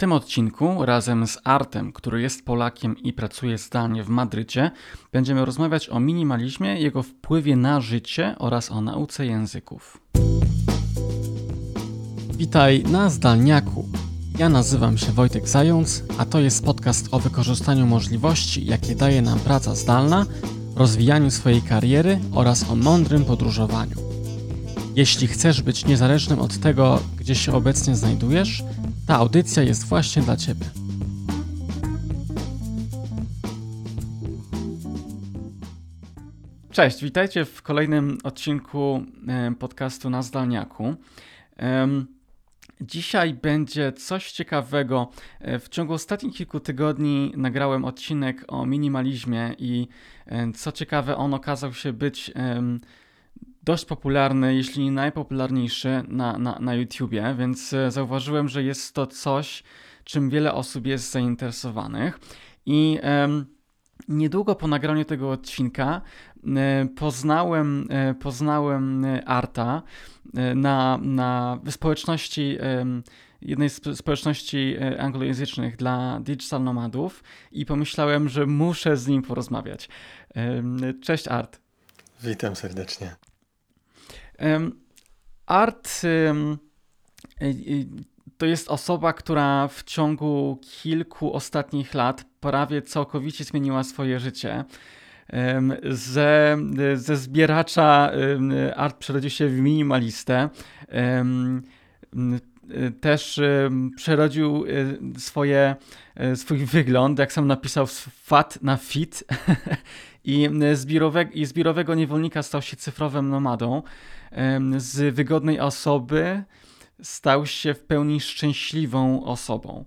tym odcinku razem z Artem, który jest Polakiem i pracuje zdalnie w Madrycie, będziemy rozmawiać o minimalizmie, jego wpływie na życie oraz o nauce języków. Witaj na Zdalniaku. Ja nazywam się Wojtek Zając, a to jest podcast o wykorzystaniu możliwości, jakie daje nam praca zdalna, rozwijaniu swojej kariery oraz o mądrym podróżowaniu. Jeśli chcesz być niezależnym od tego, gdzie się obecnie znajdujesz, ta audycja jest właśnie dla Ciebie. Cześć, witajcie w kolejnym odcinku e, podcastu na Zdalniaku. Dzisiaj będzie coś ciekawego. E, w ciągu ostatnich kilku tygodni nagrałem odcinek o minimalizmie i e, co ciekawe, on okazał się być dość popularny, jeśli nie najpopularniejszy na, na, na YouTubie, więc e, zauważyłem, że jest to coś, czym wiele osób jest zainteresowanych. I um, niedługo po nagraniu tego odcinka e, poznałem, e, poznałem Arta na, na społeczności jednej z społeczności anglojęzycznych dla digital nomadów i pomyślałem, że muszę z nim porozmawiać. Cześć Art. Witam serdecznie. Art to jest osoba, która w ciągu kilku ostatnich lat prawie całkowicie zmieniła swoje życie. Ze, ze zbieracza art przerodził się w minimalistę. Też przerodził e, swoje, e, swój wygląd, jak sam napisał, fat na fit. I zbiorowego, I zbiorowego niewolnika stał się cyfrowym nomadą z wygodnej osoby stał się w pełni szczęśliwą osobą.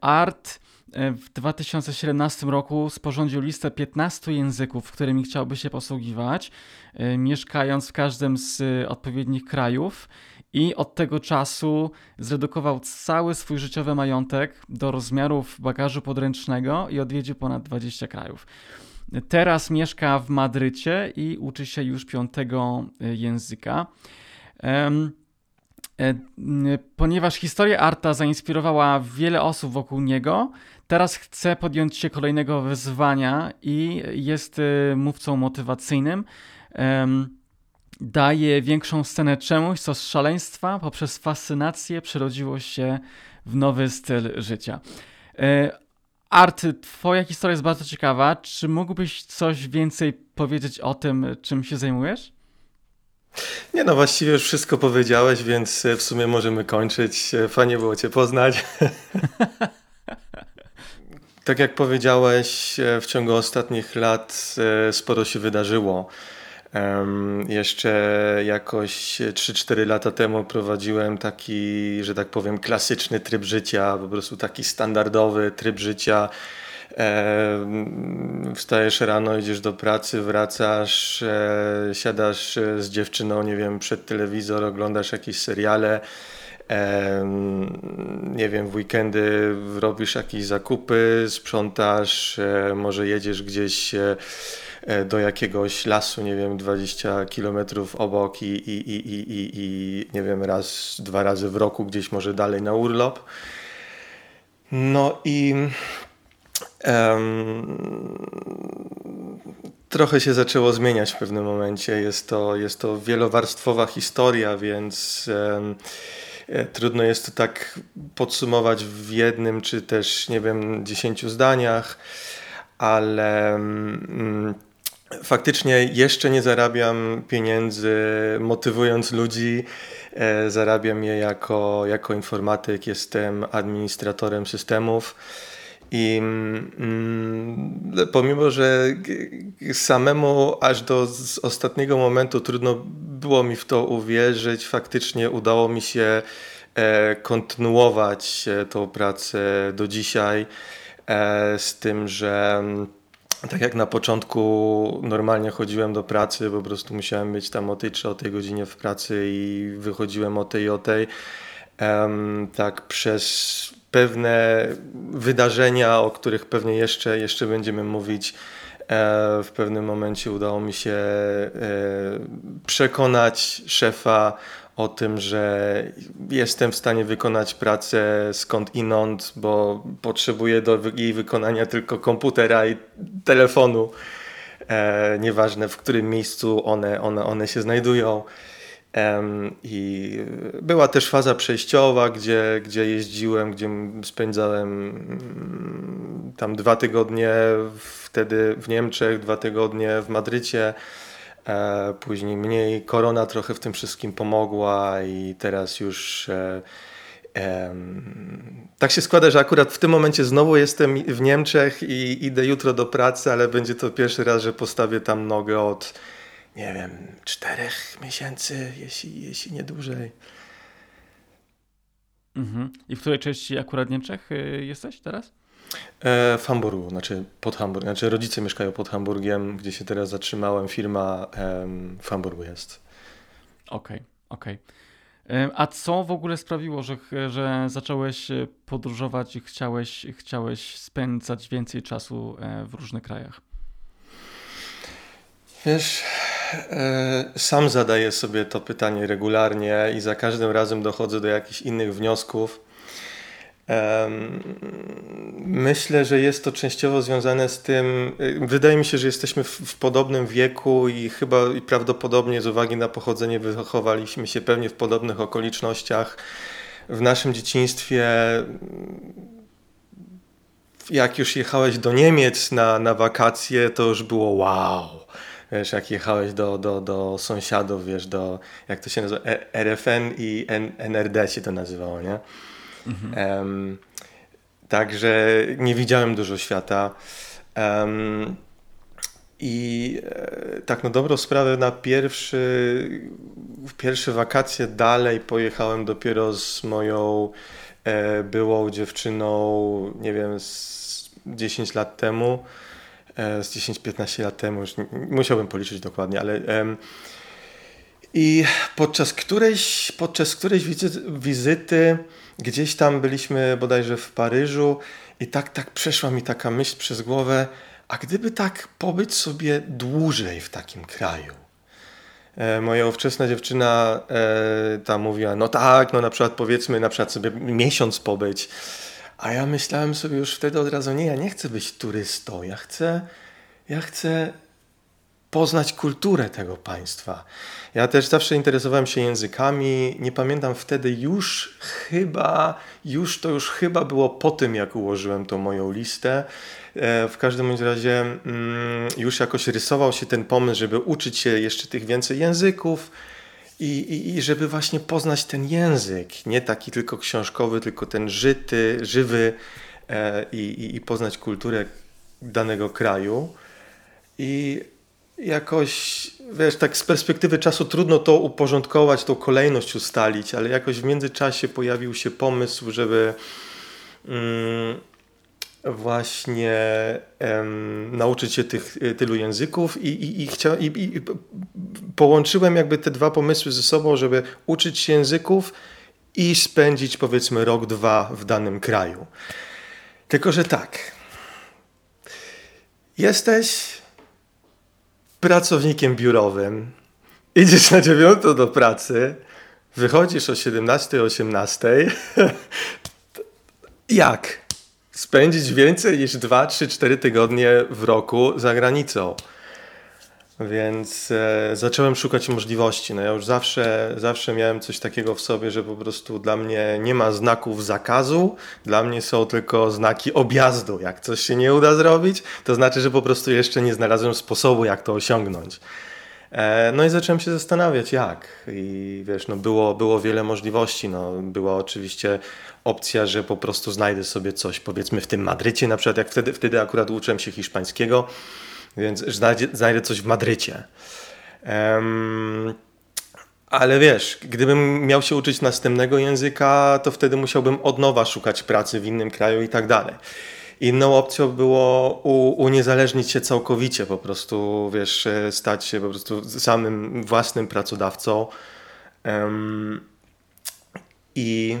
Art e, w 2017 roku sporządził listę 15 języków, którymi chciałby się posługiwać, e, mieszkając w każdym z odpowiednich krajów. I od tego czasu zredukował cały swój życiowy majątek do rozmiarów bagażu podręcznego i odwiedził ponad 20 krajów. Teraz mieszka w Madrycie i uczy się już piątego e, języka. E, ponieważ historia Arta zainspirowała wiele osób wokół niego, teraz chce podjąć się kolejnego wyzwania i jest e, mówcą motywacyjnym. Daje większą scenę czemuś, co z szaleństwa poprzez fascynację przerodziło się w nowy styl życia. Art, twoja historia jest bardzo ciekawa. Czy mógłbyś coś więcej powiedzieć o tym, czym się zajmujesz? Nie no, właściwie już wszystko powiedziałeś, więc w sumie możemy kończyć. Fajnie było cię poznać. tak jak powiedziałeś, w ciągu ostatnich lat e, sporo się wydarzyło. Jeszcze jakoś 3-4 lata temu prowadziłem taki, że tak powiem, klasyczny tryb życia, po prostu taki standardowy tryb życia. Wstajesz rano, idziesz do pracy, wracasz, e, siadasz z dziewczyną, nie wiem, przed telewizor, oglądasz jakieś seriale nie wiem, w weekendy robisz jakieś zakupy, sprzątasz, e, może jedziesz gdzieś e, do jakiegoś lasu, nie wiem, 20 kilometrów obok i, i, i, i, i, nie wiem, raz, dwa razy w roku gdzieś może dalej na urlop. No i um, trochę się zaczęło zmieniać w pewnym momencie. Jest to, jest to wielowarstwowa historia, więc um, E, trudno jest to tak podsumować w jednym czy też, nie wiem, dziesięciu zdaniach, ale mm, faktycznie jeszcze nie zarabiam pieniędzy motywując ludzi. E, zarabiam je jako, jako informatyk, jestem administratorem systemów. I mm, pomimo, że samemu aż do ostatniego momentu trudno było mi w to uwierzyć, faktycznie udało mi się e, kontynuować e, tą pracę do dzisiaj. Z tym, że mm, tak jak na początku normalnie chodziłem do pracy, po prostu musiałem być tam o tej czy o tej godzinie w pracy i wychodziłem o tej i o tej. Tak przez pewne wydarzenia, o których pewnie jeszcze, jeszcze będziemy mówić. E, w pewnym momencie udało mi się e, przekonać szefa o tym, że jestem w stanie wykonać pracę skąd inąd, bo potrzebuję do jej wykonania tylko komputera i telefonu. E, nieważne w którym miejscu one, one, one się znajdują. I była też faza przejściowa, gdzie, gdzie jeździłem, gdzie spędzałem mm, tam dwa tygodnie wtedy w Niemczech, dwa tygodnie w Madrycie. E, później mniej. Korona trochę w tym wszystkim pomogła i teraz już e, tak się składa, że akurat w tym momencie znowu jestem w Niemczech i idę jutro do pracy, ale będzie to pierwszy raz, że postawię tam nogę od nie wiem, czterech miesięcy, jeśli, jeśli nie dłużej. Mhm. I w której części akurat Niemczech y, jesteś teraz? E, w Hamburgu, znaczy pod Hamburgiem. Znaczy rodzice mieszkają pod Hamburgiem, gdzie się teraz zatrzymałem. Firma w Hamburgu jest. Okej, okay, okej. Okay. A co w ogóle sprawiło, że, że zacząłeś e, podróżować i chciałeś, chciałeś spędzać więcej czasu e, w różnych krajach? Wiesz, e, sam zadaję sobie to pytanie regularnie i za każdym razem dochodzę do jakichś innych wniosków. Myślę, że jest to częściowo związane z tym, e, wydaje mi się, że jesteśmy w, w, podobnym wieku i chyba i prawdopodobnie z uwagi na pochodzenie wychowaliśmy się pewnie w podobnych okolicznościach. W naszym dzieciństwie, jak już jechałeś do Niemiec na, na wakacje, to już było wow wiesz, jak jechałeś do, do, do sąsiadów, wiesz, do, jak to się nazywa, e, RFN i NRD się to nazywało, nie? Mhm. Um, także nie widziałem dużo świata. Um, i e, tak na dobrą sprawę na pierwszy, pierwsze wakacje dalej pojechałem dopiero z moją e, byłą dziewczyną, nie wiem, z 10 lat temu. E, z 10-15 lat temu, już musiałbym policzyć dokładnie, ale i podczas którejś, podczas którejś wizyty, gdzieś tam byliśmy bodajże w Paryżu i tak, tak przeszła mi taka myśl przez głowę, a gdyby tak pobyć sobie dłużej w takim kraju? E, moja ówczesna dziewczyna e, ta mówiła, no tak, no na przykład powiedzmy na przykład sobie miesiąc pobyć. A ja myślałem sobie już wtedy od razu, nie, ja nie chcę być turystą, ja chcę, ja chcę poznać kulturę tego państwa. Ja też zawsze interesowałem się językami. Nie pamiętam wtedy już chyba, już to już chyba było po tym, jak ułożyłem tą moją listę. E, w każdym razie mm, już jakoś rysował się ten pomysł, żeby uczyć się jeszcze tych więcej języków i, i, i żeby właśnie poznać ten język, nie taki tylko książkowy, tylko ten żyty, żywy e, i, i poznać kulturę danego kraju. I jakoś, wiesz, tak z perspektywy czasu trudno to uporządkować, tą kolejność ustalić, ale jakoś w międzyczasie pojawił się pomysł, żeby mm, właśnie em, nauczyć się tych tylu języków i, i, i, chcia, i, i połączyłem jakby te dwa pomysły ze sobą, żeby uczyć się języków i spędzić powiedzmy rok, dwa w danym kraju. Tylko, że tak. Jesteś pracownikiem biurowym, idziesz na dziewiątą do pracy, wychodzisz o 17, 18. Jak? spędzić więcej niż 2, 3, 4 tygodnie w roku za granicą. Więc e, zacząłem szukać możliwości. No ja już zawsze, zawsze miałem coś takiego w sobie, że po prostu dla mnie nie ma znaków zakazu, dla mnie są tylko znaki objazdu. Jak coś się nie uda zrobić, to znaczy, że po prostu jeszcze nie znalazłem sposobu, jak to osiągnąć. E, no i zacząłem się zastanawiać, jak. I wiesz, no było, było wiele możliwości. No, była oczywiście opcja, że po prostu znajdę sobie coś, powiedzmy w tym Madrycie, na przykład jak wtedy, wtedy akurat uczyłem się hiszpańskiego, więc znajdę, znajdę coś w Madrycie. Um, ale wiesz, gdybym miał się uczyć następnego języka, to wtedy musiałbym od nowa szukać pracy w innym kraju i tak dalej. Inną opcją było uniezależnić się całkowicie, po prostu, wiesz, e, stać się po prostu samym własnym pracodawcą. Um, I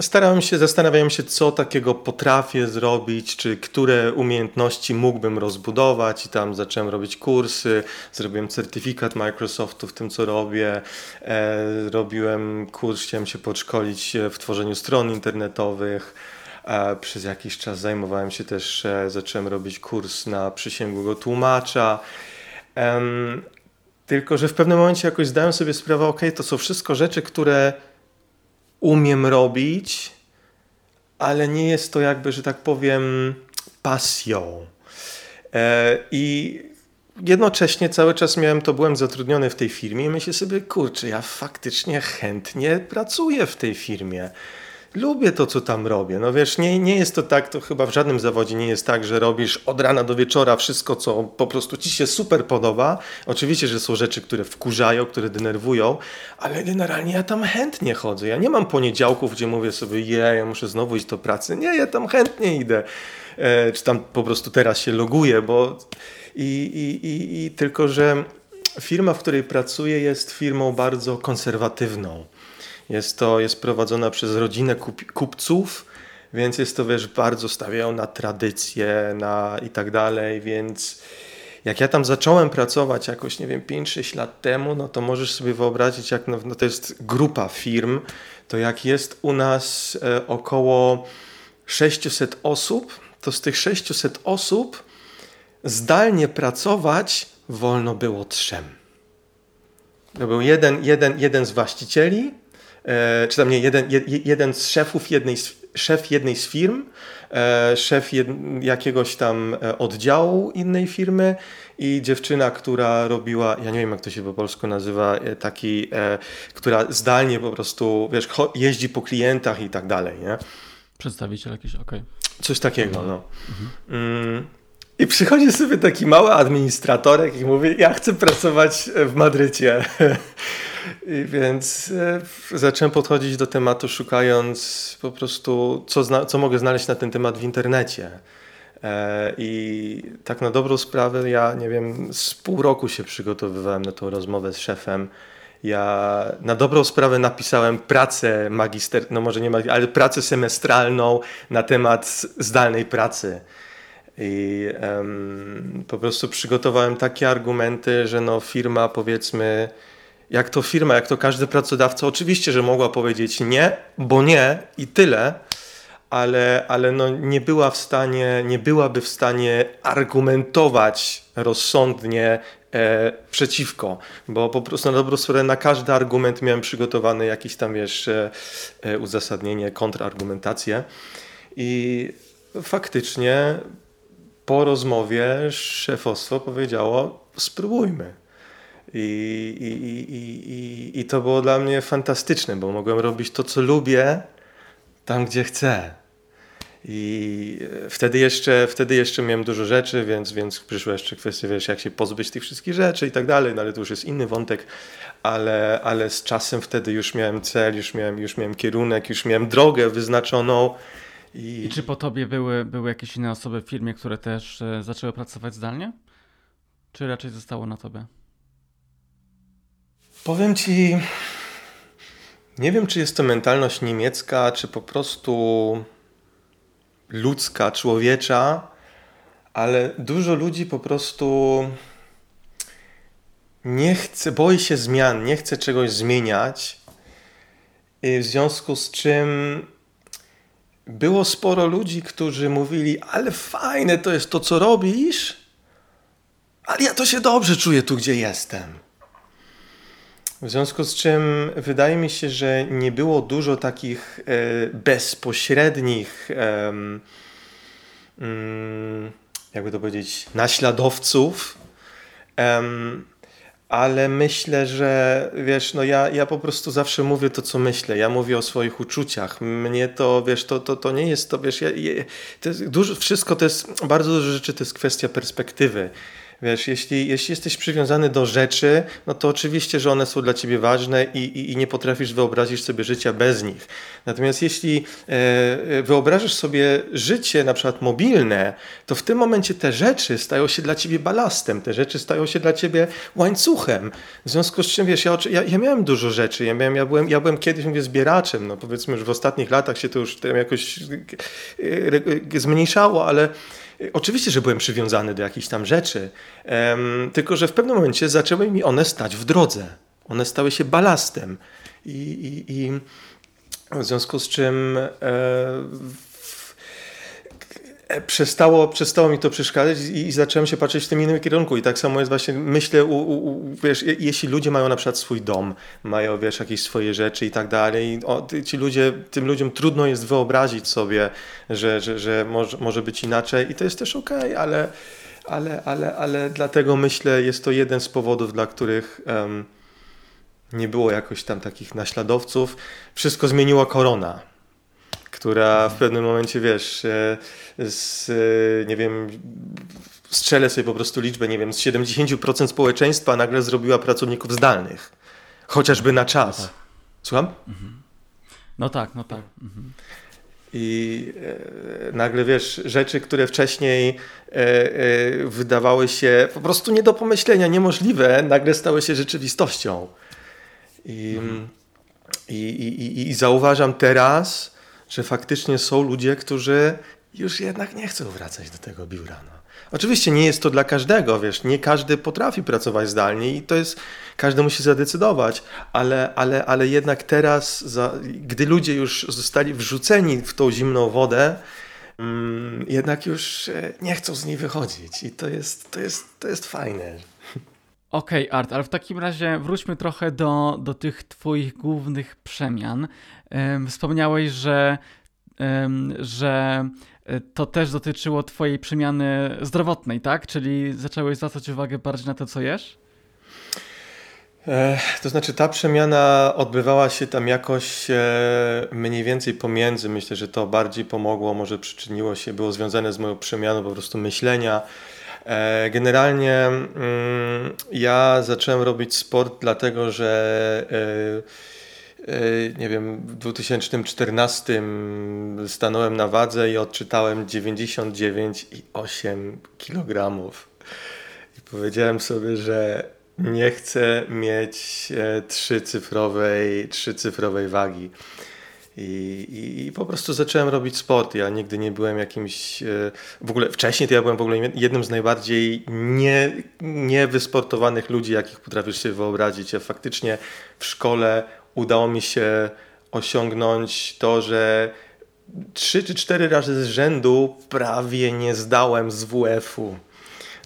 starałem się, zastanawiałem się, co takiego potrafię zrobić, czy które umiejętności mógłbym rozbudować. I tam zacząłem robić kursy, zrobiłem certyfikat Microsoftu w tym, co robię, e, robiłem kurs, chciałem się podszkolić w tworzeniu stron internetowych, e, przez jakiś czas zajmowałem się też, e, zacząłem robić kurs na przysięgłego tłumacza, tylko, że w pewnym momencie jakoś zdałem sobie sprawę, ok, to są wszystko rzeczy, które umiem robić, ale nie jest to jakby, że tak powiem, pasją. E, I jednocześnie cały czas miałem to, byłem zatrudniony w tej firmie i myślę sobie, kurczę, ja faktycznie chętnie pracuję w tej firmie lubię to, co tam robię. No wiesz, nie, nie jest to tak, to chyba w żadnym zawodzie nie jest tak, że robisz od rana do wieczora wszystko, co po prostu ci się super podoba. Oczywiście, że są rzeczy, które wkurzają, które denerwują, ale generalnie ja tam chętnie chodzę. Ja nie mam poniedziałków, gdzie mówię sobie, je, ja muszę znowu iść do pracy. Nie, ja tam chętnie idę. E, czy tam po prostu teraz się loguję, bo i, i, i, i tylko, że firma, w której pracuję jest firmą bardzo konserwatywną jest to jest prowadzona przez rodzinę kup, kupców, więc jest to, wiesz, bardzo stawiają na tradycję na i tak dalej, więc jak ja tam zacząłem pracować jakoś, nie wiem, 5-6 lat temu, no to możesz sobie wyobrazić, jak no, no to jest grupa firm, to jak jest u nas e, około 600 osób, to z tych 600 osób zdalnie pracować wolno było trzem. To był jeden, jeden, jeden z właścicieli, czy tam nie, jeden, jeden z szefów jednej z, szef jednej z firm, e, szef jed, jakiegoś tam e, oddziału innej firmy i dziewczyna, która robiła, ja nie wiem jak to się po polsku nazywa, taki, która zdalnie po prostu, wiesz, jeździ po klientach i tak dalej, nie? Przedstawiciel jakiś, okej. Okay. Coś takiego, no. Mhm. I przychodzi sobie taki mały administratorek i mówi, ja chcę pracować w Madrycie. I więc e, zacząłem podchodzić do tematu szukając po prostu, co, co mogę znaleźć na ten temat w internecie. E, I tak na dobrą sprawę, ja nie wiem, z pół roku się przygotowywałem na tą rozmowę z szefem. Ja na dobrą sprawę napisałem pracę magister, no może nie magister, ale pracę semestralną na temat zdalnej pracy. I um, po prostu przygotowałem takie argumenty, że no firma powiedzmy jak to firma, jak to każdy pracodawca, oczywiście, że mogła powiedzieć nie, bo nie i tyle, ale, ale no nie była w stanie, nie byłaby w stanie argumentować rozsądnie e, przeciwko, bo po prostu na dobrą sprawę na każdy argument miałem przygotowany jakiś tam, wiesz, e, e uzasadnienie, kontrargumentację i faktycznie po rozmowie szefostwo powiedziało spróbujmy. I, i, i, I to było dla mnie fantastyczne, bo mogłem robić to, co lubię, tam, gdzie chcę. I wtedy jeszcze, wtedy jeszcze miałem dużo rzeczy, więc, więc przyszła jeszcze kwestia, wiesz, jak się pozbyć tych wszystkich rzeczy i tak dalej, no ale to już jest inny wątek, ale, ale z czasem wtedy już miałem cel, już miałem, już miałem kierunek, już miałem drogę wyznaczoną. I... I czy po tobie były, były jakieś inne osoby w firmie, które też e, zaczęły pracować zdalnie? Czy raczej zostało na tobie? Powiem ci, nie wiem, czy jest to mentalność niemiecka, czy po prostu ludzka, człowiecza, ale dużo ludzi po prostu nie chce, boi się zmian, nie chce czegoś zmieniać. I w związku z czym było sporo ludzi, którzy mówili: Ale fajne to jest to, co robisz, ale ja to się dobrze czuję tu, gdzie jestem. W związku z czym wydaje mi się, że nie było dużo takich e, bezpośrednich, mm, jakby to powiedzieć, naśladowców. Ale myślę, że wiesz, no ja, ja po prostu zawsze mówię to, co myślę. Ja mówię o swoich uczuciach. Mnie to, wiesz, to, to, to nie jest to, wiesz, ja, to jest dużo, wszystko to jest, bardzo dużo rzeczy to jest kwestia perspektywy. Wiesz, jeśli, jeśli jesteś przywiązany do rzeczy, no to oczywiście, że one są dla ciebie ważne i, i, i nie potrafisz wyobrazić sobie życia bez nich. Natomiast jeśli e, e, wyobrażasz sobie życie na przykład mobilne, to w tym momencie te rzeczy stają się dla ciebie balastem, te rzeczy stają się dla ciebie łańcuchem. W związku z czym, wiesz, ja, ja, ja miałem dużo rzeczy, ja, miałem, ja, byłem, ja byłem kiedyś, mówię, zbieraczem, no powiedzmy, że w ostatnich latach się to już jakoś e, e, zmniejszało, ale Oczywiście, że byłem przywiązany do jakichś tam rzeczy, tylko że w pewnym momencie zaczęły mi one stać w drodze. One stały się balastem. I, i, i w związku z czym E, przestało, przestało mi to przeszkadzać i, i, zacząłem się patrzeć w tym innym kierunku. I tak samo jest właśnie, myślę, u, u, wiesz, jeśli ludzie mają na przykład swój dom, mają, wiesz, jakieś swoje rzeczy i tak dalej, o, ci ludzie, tym ludziom trudno jest wyobrazić sobie, że, że, że może, może być inaczej i to jest też okej, okay, ale, ale, ale, ale dlatego myślę, jest to jeden z powodów, dla których um, nie było jakoś tam takich naśladowców. Wszystko zmieniła korona która w pewnym momencie, wiesz, e, z, e, nie wiem, strzelę sobie po prostu liczbę, nie wiem, z 70% społeczeństwa nagle zrobiła pracowników zdalnych. Chociażby na czas. No tak. Słucham? Mhm. No tak, no tak. Mhm. I e, nagle wiesz, rzeczy, które wcześniej wydawały się po prostu nie do pomyślenia, niemożliwe, nagle stały się rzeczywistością. I, mhm. i, i, i, zauważam teraz, że faktycznie są ludzie, którzy już jednak nie chcą wracać do tego biura. No. Oczywiście nie jest to dla każdego, wiesz, nie każdy potrafi pracować zdalnie i to jest, każdy musi zadecydować, ale, ale, ale jednak teraz, za, gdy ludzie już zostali wrzuceni w tą zimną wodę, mm, jednak już e, nie chcą z niej wychodzić i to jest, to jest, to jest fajne. Okej, okay, Art, ale w takim razie wróćmy trochę do, do tych Twoich głównych przemian. Wspomniałeś, że, że e, to też dotyczyło Twojej przemiany zdrowotnej, tak? Czyli zacząłeś zwracać uwagę bardziej na to, co jesz? To znaczy, ta przemiana odbywała się tam jakoś e, mniej więcej pomiędzy. Myślę, że to bardziej pomogło, może przyczyniło się, było związane z moją przemianą po prostu myślenia. Generalnie mm, ja zacząłem robić sport, dlatego że E, nie wiem, w 2014 stanąłem na wadze i odczytałem 99,8 kg. I powiedziałem sobie, że nie chcę mieć e, trzycyfrowej, trzycyfrowej wagi. I, i, I, po prostu zacząłem robić sport. Ja nigdy nie byłem jakimś. E, w ogóle wcześniej to ja byłem w ogóle jednym z najbardziej nie, niewysportowanych ludzi, jakich potrafisz sobie wyobrazić. Ja faktycznie w szkole udało mi się osiągnąć to, że trzy czy cztery razy z rzędu prawie nie zdałem z WF-u,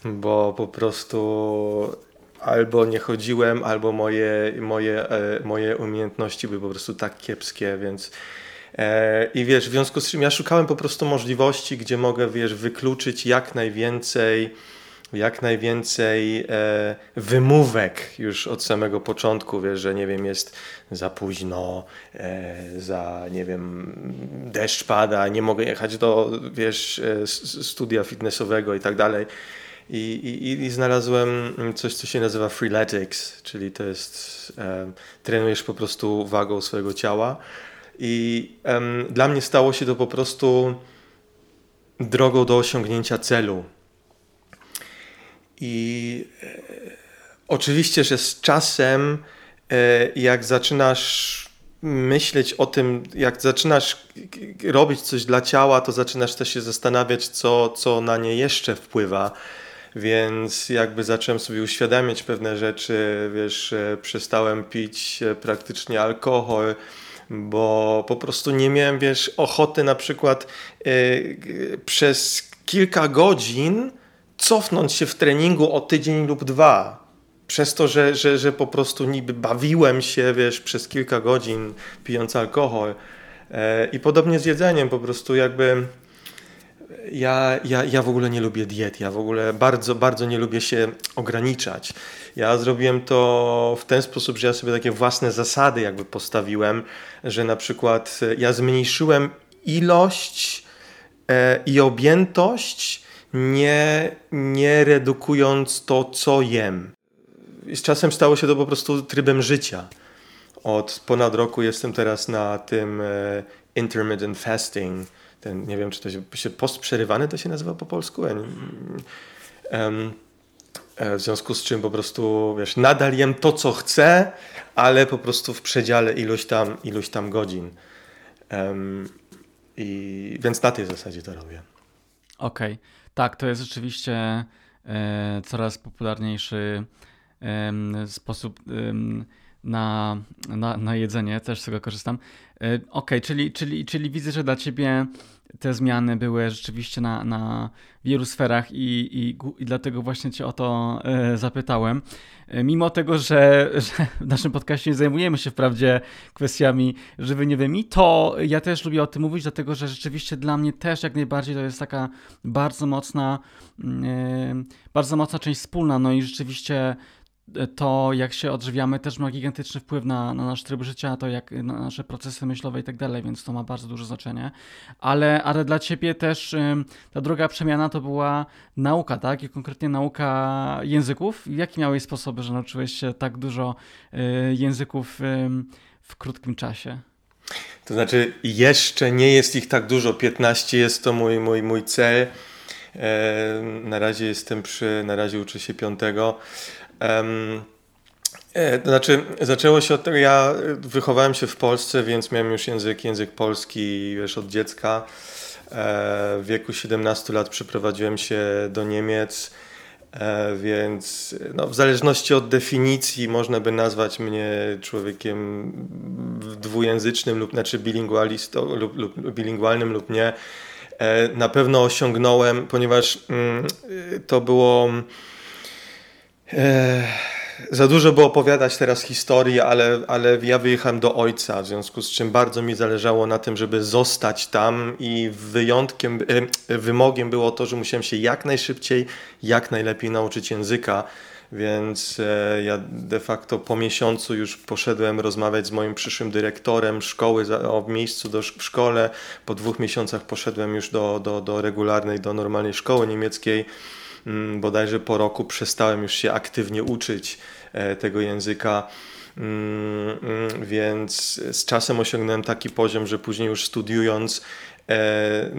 bo po prostu albo nie chodziłem, albo moje, moje, e, moje umiejętności były po prostu tak kiepskie, więc e, i wiesz, w związku z czym ja szukałem po prostu możliwości, gdzie mogę, wiesz, wykluczyć jak najwięcej jak najwięcej e, wymówek już od samego początku, wiesz, że nie wiem, jest za późno, za, nie wiem, deszcz pada, nie mogę jechać do, wiesz, studia fitnessowego i tak dalej. I, i, I znalazłem coś, co się nazywa freeletics, czyli to jest, e, trenujesz po prostu wagą swojego ciała. I dla mnie stało się to po prostu drogą do osiągnięcia celu i e, oczywiście, że z czasem, e, jak zaczynasz myśleć o tym, jak zaczynasz robić coś dla ciała, to zaczynasz też się zastanawiać, co, co na nie jeszcze wpływa. Więc jakby zacząłem sobie uświadamiać pewne rzeczy, wiesz, przestałem pić e, praktycznie alkohol, bo po prostu nie miałem, wiesz, ochoty na przykład przez kilka godzin cofnąć się w treningu o tydzień lub dwa. Przez to, że, że, że po prostu niby bawiłem się, wiesz, przez kilka godzin pijąc alkohol. E, I podobnie z jedzeniem, po prostu jakby ja, ja, ja w ogóle nie lubię diet, ja w ogóle bardzo, bardzo nie lubię się ograniczać. Ja zrobiłem to w ten sposób, że ja sobie takie własne zasady jakby postawiłem, że na przykład ja zmniejszyłem ilość e, i objętość nie, nie redukując to, co jem. Z czasem stało się to po prostu trybem życia. Od ponad roku jestem teraz na tym e, intermittent fasting. Ten, nie wiem, czy to się, post przerywany to się nazywa po polsku. Um, w związku z czym po prostu, wiesz, nadal jem to, co chcę, ale po prostu w przedziale iluś tam, iluś tam godzin. Um, i, więc na tej zasadzie to robię. Okej. Okay. Tak, to jest rzeczywiście e, coraz popularniejszy e, sposób e, na, na, na jedzenie. Też z tego korzystam. E, okej, okay, czyli, czyli, czyli widzę, że dla ciebie te zmiany były rzeczywiście na, na wielu sferach i, i, i dlatego właśnie Cię o to e, zapytałem. E, mimo tego, że, że, w naszym podcaście nie zajmujemy się wprawdzie kwestiami żywieniowymi, to ja też lubię o tym mówić, dlatego że rzeczywiście dla mnie też jak najbardziej to jest taka bardzo mocna, mm, bardzo mocna część wspólna. No i rzeczywiście to jak się odżywiamy też ma gigantyczny wpływ na, na nasz tryb życia, to jak na nasze procesy myślowe i tak dalej, więc to ma bardzo duże znaczenie. Ale, ale dla ciebie też ta druga przemiana to była nauka, tak? I konkretnie nauka języków. Jakie miałeś sposoby, że nauczyłeś się tak dużo y, języków w krótkim czasie? To znaczy, jeszcze nie jest ich tak dużo. 15 jest to mój, mój, mój cel. Na razie jestem przy, na razie uczę się piątego. Um, to znaczy, zaczęło się od tego, ja wychowałem się w Polsce, więc miałem już język, język polski wiesz, od dziecka. E, w wieku 17 lat przeprowadziłem się do Niemiec, e, więc no, w zależności od definicji można by nazwać mnie człowiekiem dwujęzycznym lub znaczy bilingualistą lub, lub bilingualnym lub nie. Na pewno osiągnąłem, ponieważ mm, to było za dużo by opowiadać teraz historii, ale, ale ja wyjechałem do ojca, w związku z czym bardzo mi zależało na tym, żeby zostać tam i wyjątkiem, e, wymogiem było to, że musiałem się jak najszybciej, jak najlepiej nauczyć języka. Więc e, ja de facto po miesiącu już poszedłem rozmawiać z moim przyszłym dyrektorem szkoły o miejscu do, w szkole. Po dwóch miesiącach poszedłem już do, do, do regularnej, do normalnej szkoły niemieckiej bodajże po roku przestałem już się aktywnie uczyć e, tego języka. Mm, mm, więc z czasem osiągnąłem taki poziom, że później już studiując, e,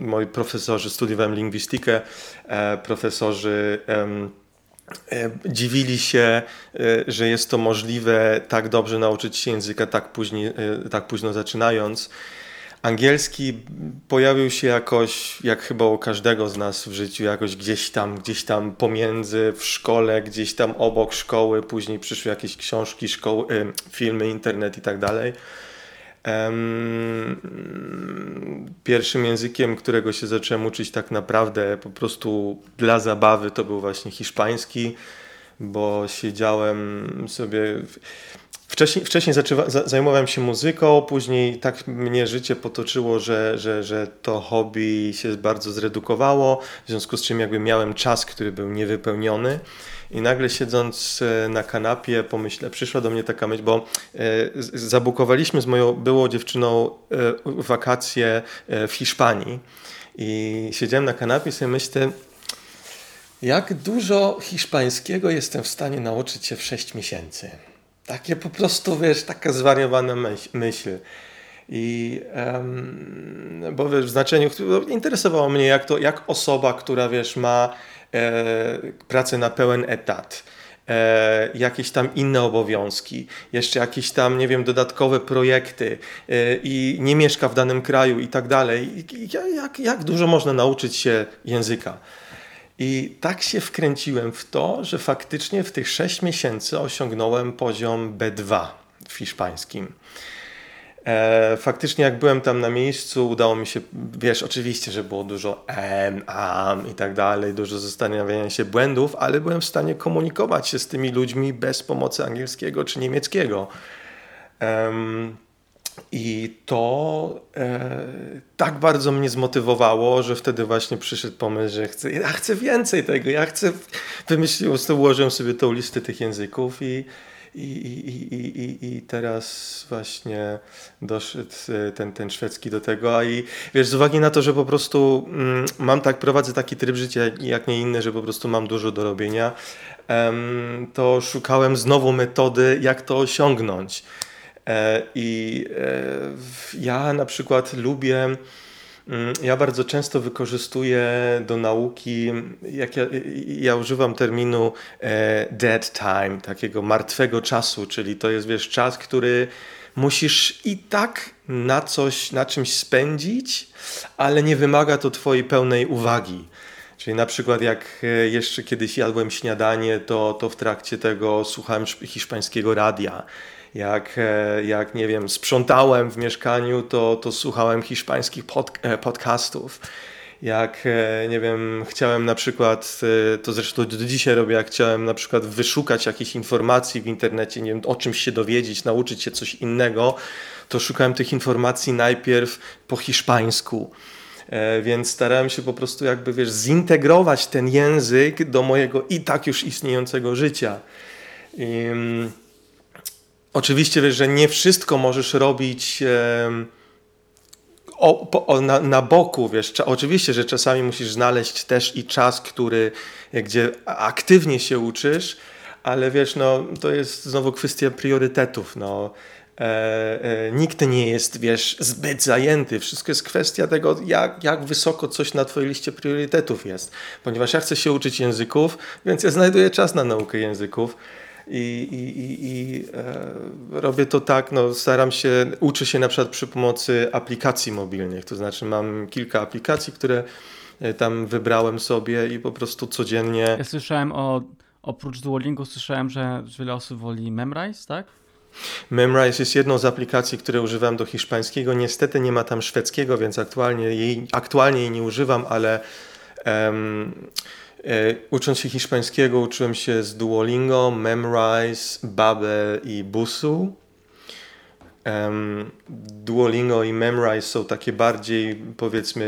moi profesorzy, studiowałem lingwistykę, e, profesorzy dziwili się, że jest to możliwe tak dobrze nauczyć się języka tak, później, tak późno zaczynając. Angielski pojawił się jakoś, jak chyba u każdego z nas w życiu, jakoś gdzieś tam, gdzieś tam pomiędzy, w szkole, gdzieś tam obok szkoły, później przyszły jakieś książki, szkoły, y, filmy, internet i tak dalej. Pierwszym językiem, którego się zacząłem uczyć tak naprawdę po prostu dla zabawy, to był właśnie hiszpański, bo siedziałem sobie. Wcześniej, wcześniej zaczywa, zajmowałem się muzyką, później tak mnie życie potoczyło, że, że, że to hobby się bardzo zredukowało, w związku z czym jakby miałem czas, który był niewypełniony. I nagle siedząc e, na kanapie, pomyślę, przyszła do mnie taka myśl, bo e, zabukowaliśmy z moją byłą dziewczyną e, wakacje w Hiszpanii. I siedziałem na kanapie i sobie myślę, jak dużo hiszpańskiego jestem w stanie nauczyć się w 6 miesięcy. Takie po prostu, wiesz, taka zwariowana myśl. I um, bo wiesz, w znaczeniu interesowało mnie, jak, to, jak osoba, która wiesz, ma e, pracę na pełen etat, e, jakieś tam inne obowiązki, jeszcze jakieś tam, nie wiem, dodatkowe projekty e, i nie mieszka w danym kraju i tak dalej. Jak, jak dużo można nauczyć się języka? I tak się wkręciłem w to, że faktycznie w tych 6 miesięcy osiągnąłem poziom B2 w hiszpańskim. E, faktycznie jak byłem tam na miejscu, udało mi się, wiesz, oczywiście, że było dużo em, am i tak dalej, dużo zastanawiania się błędów, ale byłem w stanie komunikować się z tymi ludźmi bez pomocy angielskiego czy niemieckiego. Um, i to e, tak bardzo mnie zmotywowało, że wtedy właśnie przyszedł pomysł, że chcę, ja chcę więcej tego, ja chcę, wymyśliłem, ułożyłem sobie tą listę tych języków i, i, i, i, i teraz właśnie doszedł ten, ten szwedzki do tego. A i wiesz, z uwagi na to, że po prostu mm, mam tak, prowadzę taki tryb życia jak nie inny, że po prostu mam dużo do robienia, to szukałem znowu metody, jak to osiągnąć. E, I e, ja na przykład lubię, mm, ja bardzo często wykorzystuję do nauki, jak ja, ja używam terminu e, dead time, takiego martwego czasu, czyli to jest wiesz, czas, który musisz i tak na coś, na czymś spędzić, ale nie wymaga to twojej pełnej uwagi. Czyli na przykład jak jeszcze kiedyś jadłem śniadanie, to, to w trakcie tego słuchałem hiszpańskiego radia jak, e, jak nie wiem, sprzątałem w mieszkaniu, to, to słuchałem hiszpańskich pod, e, podcastów. Jak, e, nie wiem, chciałem na przykład, to zresztą do dzisiaj robię, jak chciałem na przykład wyszukać jakichś informacji w internecie, nie wiem, o czymś się dowiedzieć, nauczyć się coś innego, to szukałem tych informacji najpierw po hiszpańsku. Więc starałem się po prostu jakby, wiesz, zintegrować ten język do mojego i tak już istniejącego życia. I, Oczywiście wiesz, że nie wszystko możesz robić o, na, na, boku, wiesz, oczywiście, że czasami musisz znaleźć też i czas, który, gdzie aktywnie się uczysz, ale wiesz, no, to jest znowu kwestia priorytetów, no. E, e, nikt nie jest, wiesz, zbyt zajęty. Wszystko jest kwestia tego, jak, jak wysoko coś na twojej liście priorytetów jest. Ponieważ ja chcę się uczyć języków, więc ja znajduję czas na naukę języków i, i, i, e, robię to tak, no, staram się, uczę się na przykład przy pomocy aplikacji mobilnych, to znaczy mam kilka aplikacji, które e, tam wybrałem sobie i po prostu codziennie... Ja słyszałem o, oprócz Duolingo słyszałem, że wiele osób woli Memrise, tak? Memrise jest jedną z aplikacji, które używam do hiszpańskiego. Niestety nie ma tam szwedzkiego, więc aktualnie jej, aktualnie jej nie używam, ale um, ucząc się hiszpańskiego, uczyłem się z Duolingo, Memrise, Babel i Busu. Duolingo i Memrise są takie bardziej, powiedzmy,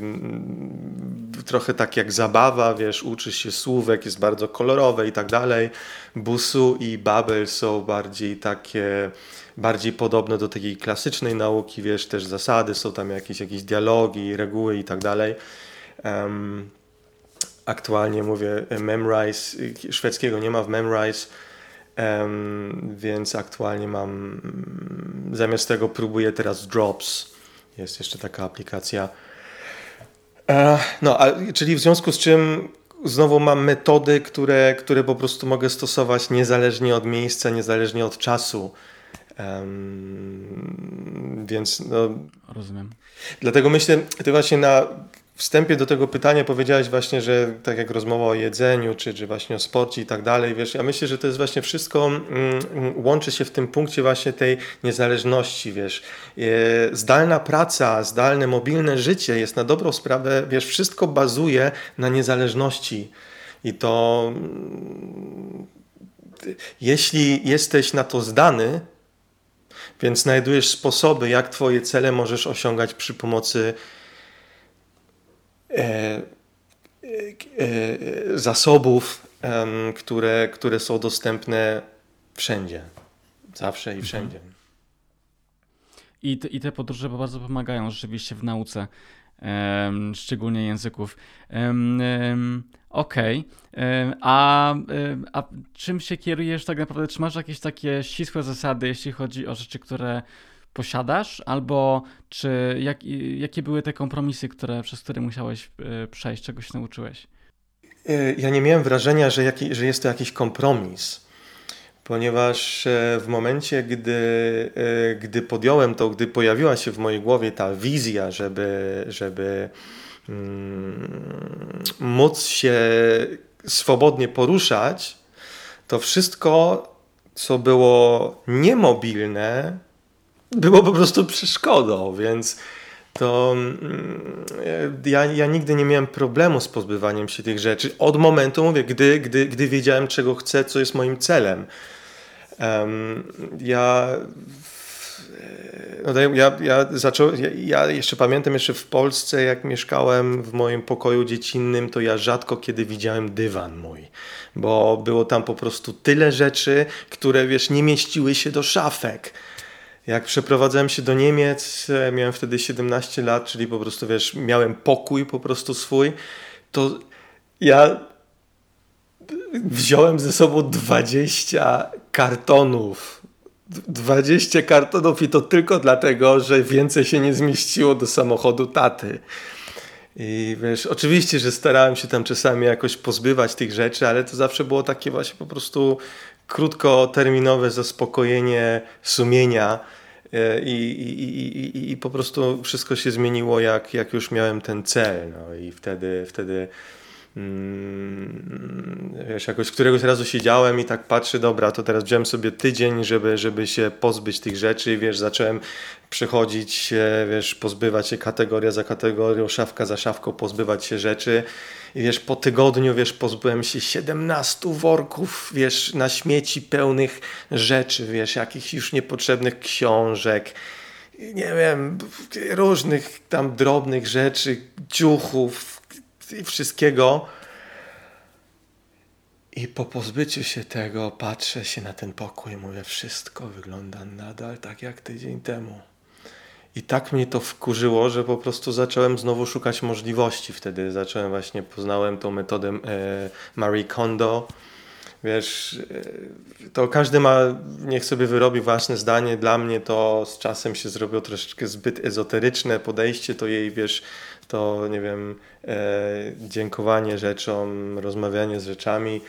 mm, trochę tak jak zabawa, wiesz, uczysz się słówek, jest bardzo kolorowe i tak dalej. Busu i Babel są bardziej takie, bardziej podobne do takiej klasycznej nauki, wiesz, też zasady, są tam jakieś, jakieś dialogi, reguły i tak dalej. Um, aktualnie mówię Memrise, szwedzkiego nie ma w Memrise, więc aktualnie mam, zamiast tego próbuję teraz Drops. Jest jeszcze taka aplikacja. E, no, a, czyli w związku z czym znowu mam metody, które, które po prostu mogę stosować niezależnie od miejsca, niezależnie od czasu. Um, więc no. Rozumiem. Dlatego myślę, ty właśnie na wstępie do tego pytania powiedziałeś właśnie, że tak jak rozmowa o jedzeniu, czy, czy właśnie o sporcie i tak dalej, wiesz, ja myślę, że to jest właśnie wszystko, mm, mm, łączy się w tym punkcie właśnie tej niezależności, wiesz. E, zdalna praca, zdalne, mobilne życie jest na dobrą sprawę, wiesz, wszystko bazuje na niezależności i to mm, jeśli jesteś na to zdany, więc znajdujesz sposoby, jak Twoje cele możesz osiągać przy pomocy zasobów, które, które są dostępne wszędzie. Zawsze i mhm. wszędzie. I te, I te podróże bardzo pomagają rzeczywiście w nauce, szczególnie języków. Okej. Okay. A, a czym się kierujesz tak naprawdę? Czy masz jakieś takie ścisłe zasady, jeśli chodzi o rzeczy, które posiadasz, albo czy jak, jakie były te kompromisy, które, przez które musiałeś e, przejść, czego się nauczyłeś? E, ja nie miałem wrażenia, że, że jest to jakiś kompromis, ponieważ e, w momencie, gdy, gdy podjąłem to, gdy pojawiła się w mojej głowie ta wizja, żeby, żeby mm, móc się swobodnie poruszać, to wszystko, co było niemobilne, było po prostu przeszkodą, więc to mm, ja, ja nigdy nie miałem problemu z pozbywaniem się tych rzeczy od momentu, mówię, gdy, gdy, gdy wiedziałem, czego chcę, co jest moim celem. Um, ja no ja, ja, zacząłem, ja, ja, jeszcze pamiętam jeszcze w Polsce, jak mieszkałem w moim pokoju dziecinnym, to ja rzadko kiedy widziałem dywan mój, bo było tam po prostu tyle rzeczy, które wiesz, nie mieściły się do szafek. Jak przeprowadzałem się do Niemiec, e, miałem wtedy 17 lat, czyli po prostu wiesz, miałem pokój po prostu swój, to ja wziąłem ze sobą 20 kartonów 20 kartonów i to tylko dlatego, że więcej się nie zmieściło do samochodu taty. I wiesz, oczywiście, że starałem się tam czasami jakoś pozbywać tych rzeczy, ale to zawsze było takie właśnie po prostu krótkoterminowe zaspokojenie sumienia. E, I, i, i, i, po prostu wszystko się zmieniło, jak, jak już miałem ten cel. No i wtedy, wtedy wiesz, jakoś któregoś razu siedziałem i tak patrzę, dobra, to teraz wziąłem sobie tydzień, żeby, żeby się pozbyć tych rzeczy wiesz, zacząłem przechodzić się, wiesz, pozbywać się kategoria za kategorią, szafka za szafką, pozbywać się rzeczy. I wiesz, po tygodniu, wiesz, pozbyłem się 17 worków, wiesz, na śmieci pełnych rzeczy, wiesz, jakichś już niepotrzebnych książek, nie wiem, różnych tam drobnych rzeczy, ciuchów, i wszystkiego. I po pozbyciu się tego patrzę się na ten pokój i mówię, wszystko wygląda nadal tak jak tydzień temu. I tak mnie to wkurzyło, że po prostu zacząłem znowu szukać możliwości. Wtedy zacząłem właśnie, poznałem tą metodę e, Marie Kondo. Wiesz, to każdy ma, niech sobie wyrobi własne zdanie. Dla mnie to z czasem się zrobiło troszeczkę zbyt ezoteryczne podejście, to jej, wiesz, to nie wiem, e, dziękowanie rzeczom, rozmawianie z rzeczami.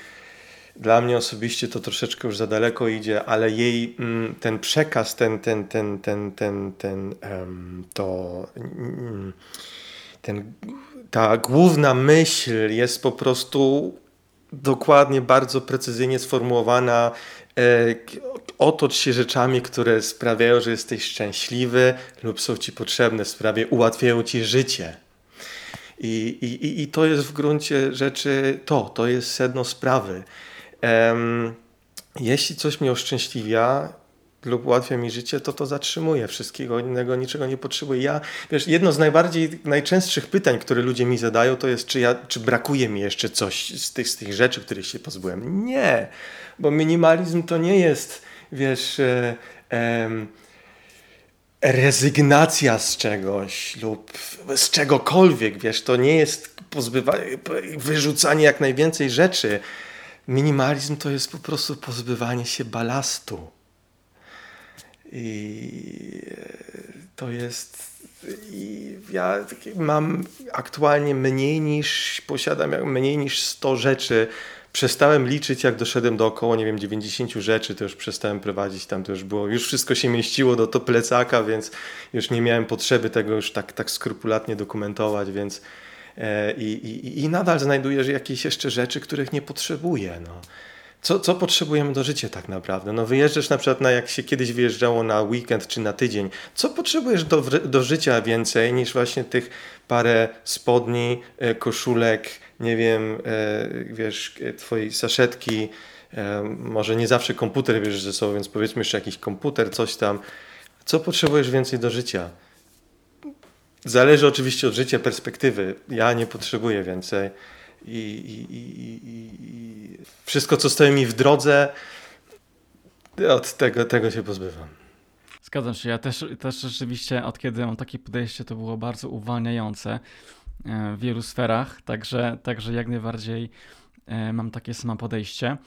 Dla mnie osobiście to troszeczkę już za daleko idzie, ale jej mm, ten przekaz, ten, ten, ten, ten, ten, ten, to, mm, ten, ta główna myśl jest po prostu dokładnie, bardzo precyzyjnie sformułowana. E, otocz się rzeczami, które sprawiają, że jesteś szczęśliwy lub są ci potrzebne, sprawie ułatwiają ci życie. I, i, I to jest w gruncie rzeczy to, to jest sedno sprawy. Um, jeśli coś mnie uszczęśliwia lub ułatwia mi życie, to to zatrzymuje. Wszystkiego innego, niczego nie potrzebuję. Ja, wiesz, jedno z najbardziej, najczęstszych pytań, które ludzie mi zadają, to jest, czy, ja, czy brakuje mi jeszcze coś z tych, z tych rzeczy, których się pozbyłem. Nie, bo minimalizm to nie jest, wiesz... E, e, rezygnacja z czegoś lub z czegokolwiek, wiesz, to nie jest pozbywanie, wyrzucanie jak najwięcej rzeczy. Minimalizm to jest po prostu pozbywanie się balastu. I to jest. I ja mam aktualnie mniej niż, posiadam mniej niż 100 rzeczy przestałem liczyć, jak doszedłem do około, nie wiem, 90 rzeczy, to już przestałem prowadzić tam, to już było, już wszystko się mieściło do to plecaka, więc już nie miałem potrzeby tego już tak, tak skrupulatnie dokumentować, więc e, i, i, i nadal znajduję jakieś jeszcze rzeczy, których nie potrzebuję, no. Co, co potrzebujemy do życia tak naprawdę? No wyjeżdżasz na przykład na jak się kiedyś wyjeżdżało na weekend czy na tydzień. Co potrzebujesz do, do życia więcej niż właśnie tych parę spodni, e, koszulek, nie wiem, e, wiesz, e, twojej saszetki, może nie zawsze komputer bierzesz ze sobą, więc powiedzmy jeszcze jakiś komputer, coś tam. Co potrzebujesz więcej do życia? Zależy oczywiście od życia, perspektywy. Ja nie potrzebuję więcej. I, i, i, i wszystko, co stoi mi w drodze, od tego, tego się pozbywam. Zgadzam się. Ja też, też rzeczywiście od kiedy mam takie podejście, to było bardzo uwalniające e, w wielu sferach, także, także jak najbardziej e, mam takie samo podejście.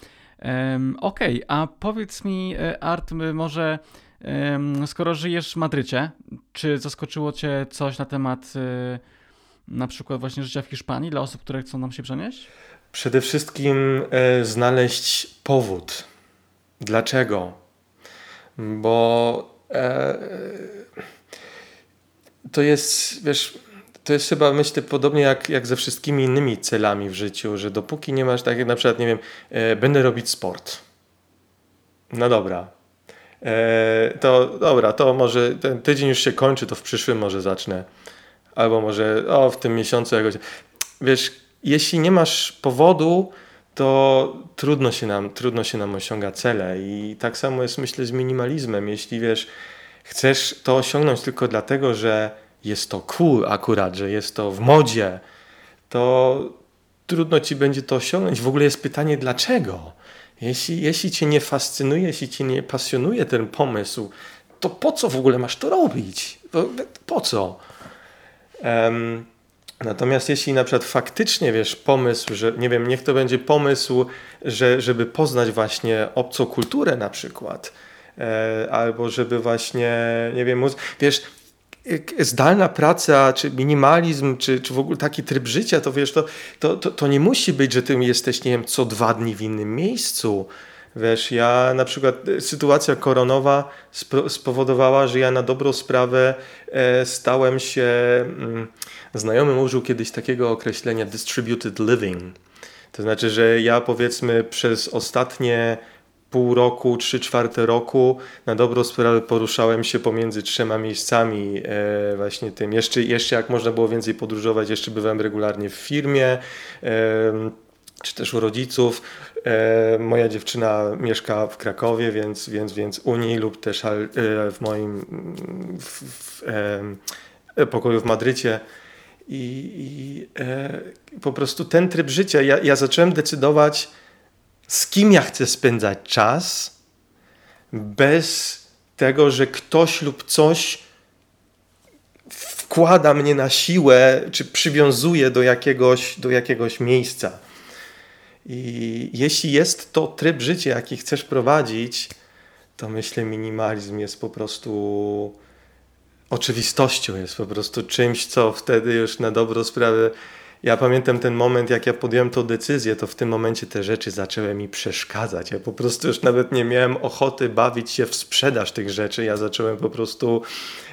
Okej, okay, a powiedz mi, e, Art, może skoro żyjesz w Madrycie, czy zaskoczyło Cię coś na temat na przykład właśnie życia w Hiszpanii dla osób, które chcą nam się przenieść? Przede wszystkim znaleźć powód. Dlaczego? Bo E, to jest, wiesz, to jest chyba, myślę, podobnie jak, jak ze wszystkimi innymi celami w życiu, że dopóki nie masz, tak jak na przykład, nie wiem, e, będę robić sport. No dobra. E, to dobra, to może ten tydzień już się kończy, to w przyszłym może zacznę. Albo może, o, w tym miesiącu jakoś. Wiesz, jeśli nie masz powodu, to trudno się nam, trudno się nam osiąga cele. I tak samo jest myślę z minimalizmem. Jeśli wiesz, chcesz to osiągnąć tylko dlatego, że jest to cool akurat, że jest to w modzie, to trudno ci będzie to osiągnąć. W ogóle jest pytanie, dlaczego? Jeśli, jeśli cię nie fascynuje, jeśli cię nie pasjonuje ten pomysł, to po co w ogóle masz to robić? Po co? Um, natomiast jeśli na przykład faktycznie wiesz pomysł, że nie wiem, niech to będzie pomysł, że, żeby poznać właśnie obcą kulturę na przykład, e, albo żeby właśnie, nie wiem, wiesz, zdalna praca, czy minimalizm, czy, czy w ogóle taki tryb życia, to wiesz, to, to, to, to nie musi być, że ty jesteś, nie wiem, co dwa dni w innym miejscu. Wiesz, ja na przykład e, sytuacja koronowa spowodowała, że ja na dobrą sprawę e, stałem się. Mm, znajomy użył kiedyś takiego określenia distributed living. To znaczy, że ja powiedzmy przez ostatnie pół roku, trzy czwarte roku na dobrą sprawę poruszałem się pomiędzy trzema miejscami e, właśnie tym. Jeszcze, jeszcze jak można było więcej podróżować, jeszcze bywałem regularnie w firmie e, czy też u rodziców. E, moja dziewczyna mieszka w Krakowie, więc, więc, więc u niej lub też e, w moim w, w, e, pokoju w Madrycie. I, i e, po prostu ten tryb życia, ja, ja zacząłem decydować, z kim ja chcę spędzać czas, bez tego, że ktoś lub coś wkłada mnie na siłę, czy przywiązuje do jakiegoś, do jakiegoś miejsca. I jeśli jest to tryb życia, jaki chcesz prowadzić, to myślę, minimalizm jest po prostu oczywistością, jest po prostu czymś, co wtedy już na dobrą sprawę ja pamiętam ten moment, jak ja podjąłem tą decyzję, to w tym momencie te rzeczy zaczęły mi przeszkadzać. Ja po prostu już nawet nie miałem ochoty bawić się w sprzedaż tych rzeczy. Ja zacząłem po prostu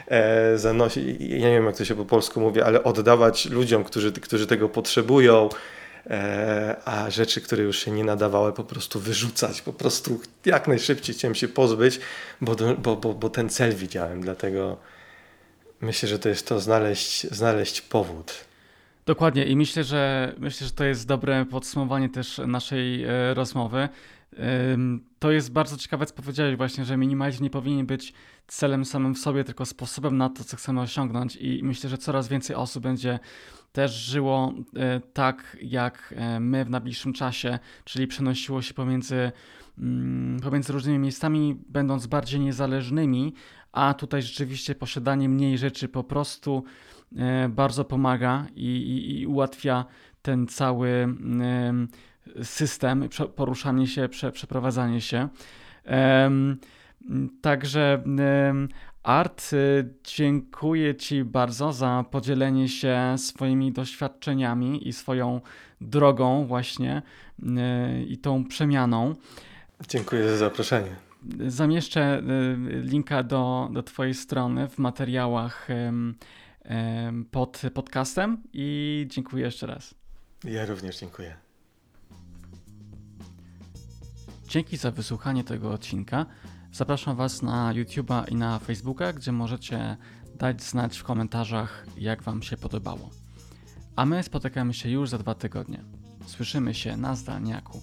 e, zanosić, ja nie wiem jak to się po polsku mówi, ale oddawać ludziom, którzy, którzy tego potrzebują. E, a rzeczy, które już się nie nadawały, po prostu wyrzucać, po prostu jak najszybciej chciałem się pozbyć, bo, bo, bo, bo ten cel widziałem, dlatego myślę, że to jest to znaleźć, znaleźć powód. Dokładnie i myślę, że myślę, że to jest dobre podsumowanie też naszej e, rozmowy. To jest bardzo ciekawe, co powiedziałeś właśnie, że minimalizm nie powinien być celem samym w sobie, tylko sposobem na to, co chcemy osiągnąć. I myślę, że coraz więcej osób będzie też żyło e, tak, jak e, my w najbliższym czasie, czyli przenosiło się pomiędzy, mm, pomiędzy różnymi miejscami, będąc bardziej niezależnymi, a tutaj rzeczywiście posiadanie mniej rzeczy po prostu E, bardzo pomaga i, i, i ułatwia ten cały system, poruszanie się, prze, przeprowadzanie się. Także Art, y, dziękuję Ci bardzo za podzielenie się swoimi doświadczeniami i swoją drogą właśnie y, i tą przemianą. Dziękuję za zaproszenie. Zamieszczę y, linka do, do Twojej strony w materiałach pod podcastem i dziękuję jeszcze raz. Ja również dziękuję. Dzięki za wysłuchanie tego odcinka. Zapraszam Was na YouTube'a i na Facebooka, gdzie możecie dać znać w komentarzach, jak Wam się podobało. A my spotykamy się już za dwa tygodnie. Słyszymy się na zdalniaku.